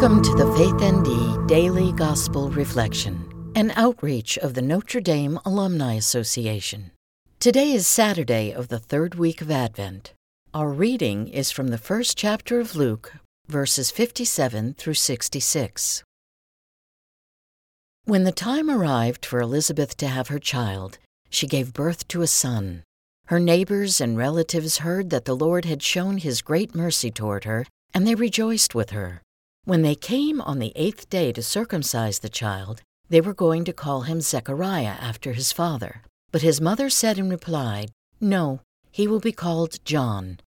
Faith ND Daily Gospel Reflection, an outreach of the Notre Dame Alumni Association. Today is Saturday of the third week of Advent. Our reading is from the first chapter of Luke, verses 57 through 66. When the time arrived for Elizabeth to have her child, she gave birth to a son. Her neighbors and relatives heard that the Lord had shown his great mercy toward her, and they rejoiced with her. When they came on the eighth day to circumcise the child, they were going to call him Zechariah after his father. But his mother said in reply, No, he will be called John.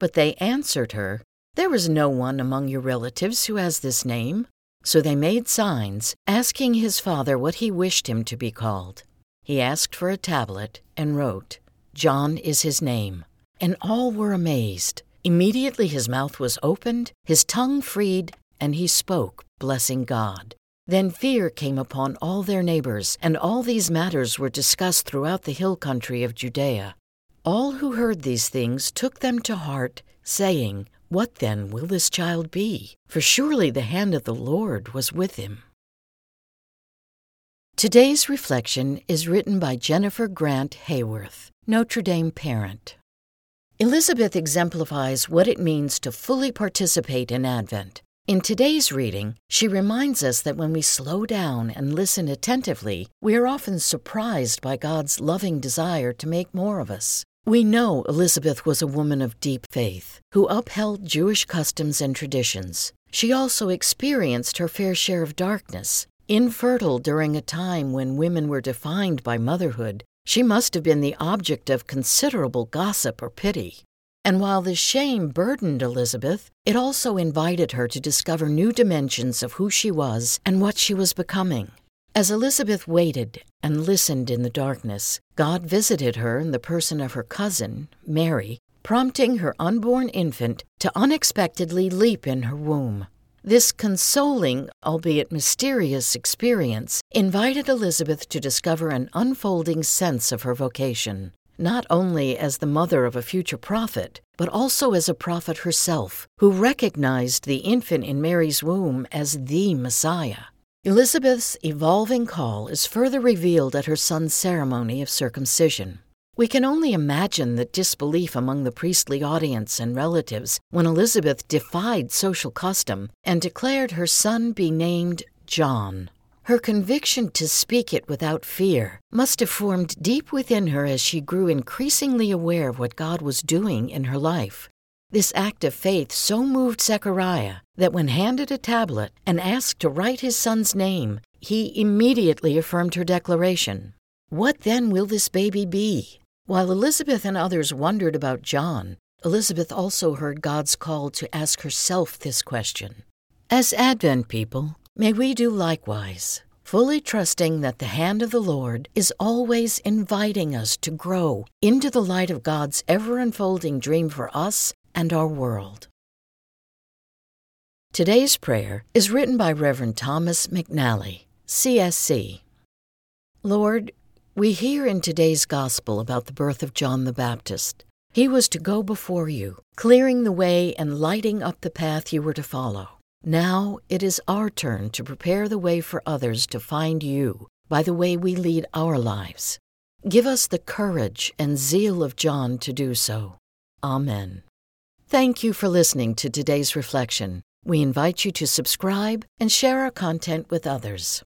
But they answered her, There is no one among your relatives who has this name. So they made signs, asking his father what he wished him to be called. He asked for a tablet and wrote, John is his name. And all were amazed. Immediately his mouth was opened, his tongue freed, and he spoke, blessing God. Then fear came upon all their neighbors, and all these matters were discussed throughout the hill country of Judea. All who heard these things took them to heart, saying, What then will this child be? For surely the hand of the Lord was with him. Today's reflection is written by Jennifer Grant Hayworth, Notre Dame parent. Elizabeth exemplifies what it means to fully participate in Advent. In today's reading, she reminds us that when we slow down and listen attentively, we are often surprised by God's loving desire to make more of us. We know Elizabeth was a woman of deep faith who upheld Jewish customs and traditions. She also experienced her fair share of darkness. Infertile during a time when women were defined by motherhood, she must have been the object of considerable gossip or pity. And while this shame burdened Elizabeth, it also invited her to discover new dimensions of who she was and what she was becoming. As Elizabeth waited and listened in the darkness, God visited her in the person of her cousin, Mary, prompting her unborn infant to unexpectedly leap in her womb. This consoling, albeit mysterious experience invited Elizabeth to discover an unfolding sense of her vocation not only as the mother of a future prophet, but also as a prophet herself, who recognized the infant in Mary's womb as the Messiah. Elizabeth's evolving call is further revealed at her son's ceremony of circumcision. We can only imagine the disbelief among the priestly audience and relatives when Elizabeth defied social custom and declared her son be named John. Her conviction to speak it without fear must have formed deep within her as she grew increasingly aware of what God was doing in her life. This act of faith so moved Zechariah that when handed a tablet and asked to write his son's name, he immediately affirmed her declaration. What then will this baby be? While Elizabeth and others wondered about John, Elizabeth also heard God's call to ask herself this question. As Advent people, May we do likewise, fully trusting that the hand of the Lord is always inviting us to grow into the light of God's ever unfolding dream for us and our world. Today's prayer is written by Reverend Thomas McNally, CSC. Lord, we hear in today's gospel about the birth of John the Baptist. He was to go before you, clearing the way and lighting up the path you were to follow. Now it is our turn to prepare the way for others to find you by the way we lead our lives. Give us the courage and zeal of John to do so. Amen. Thank you for listening to today's reflection. We invite you to subscribe and share our content with others.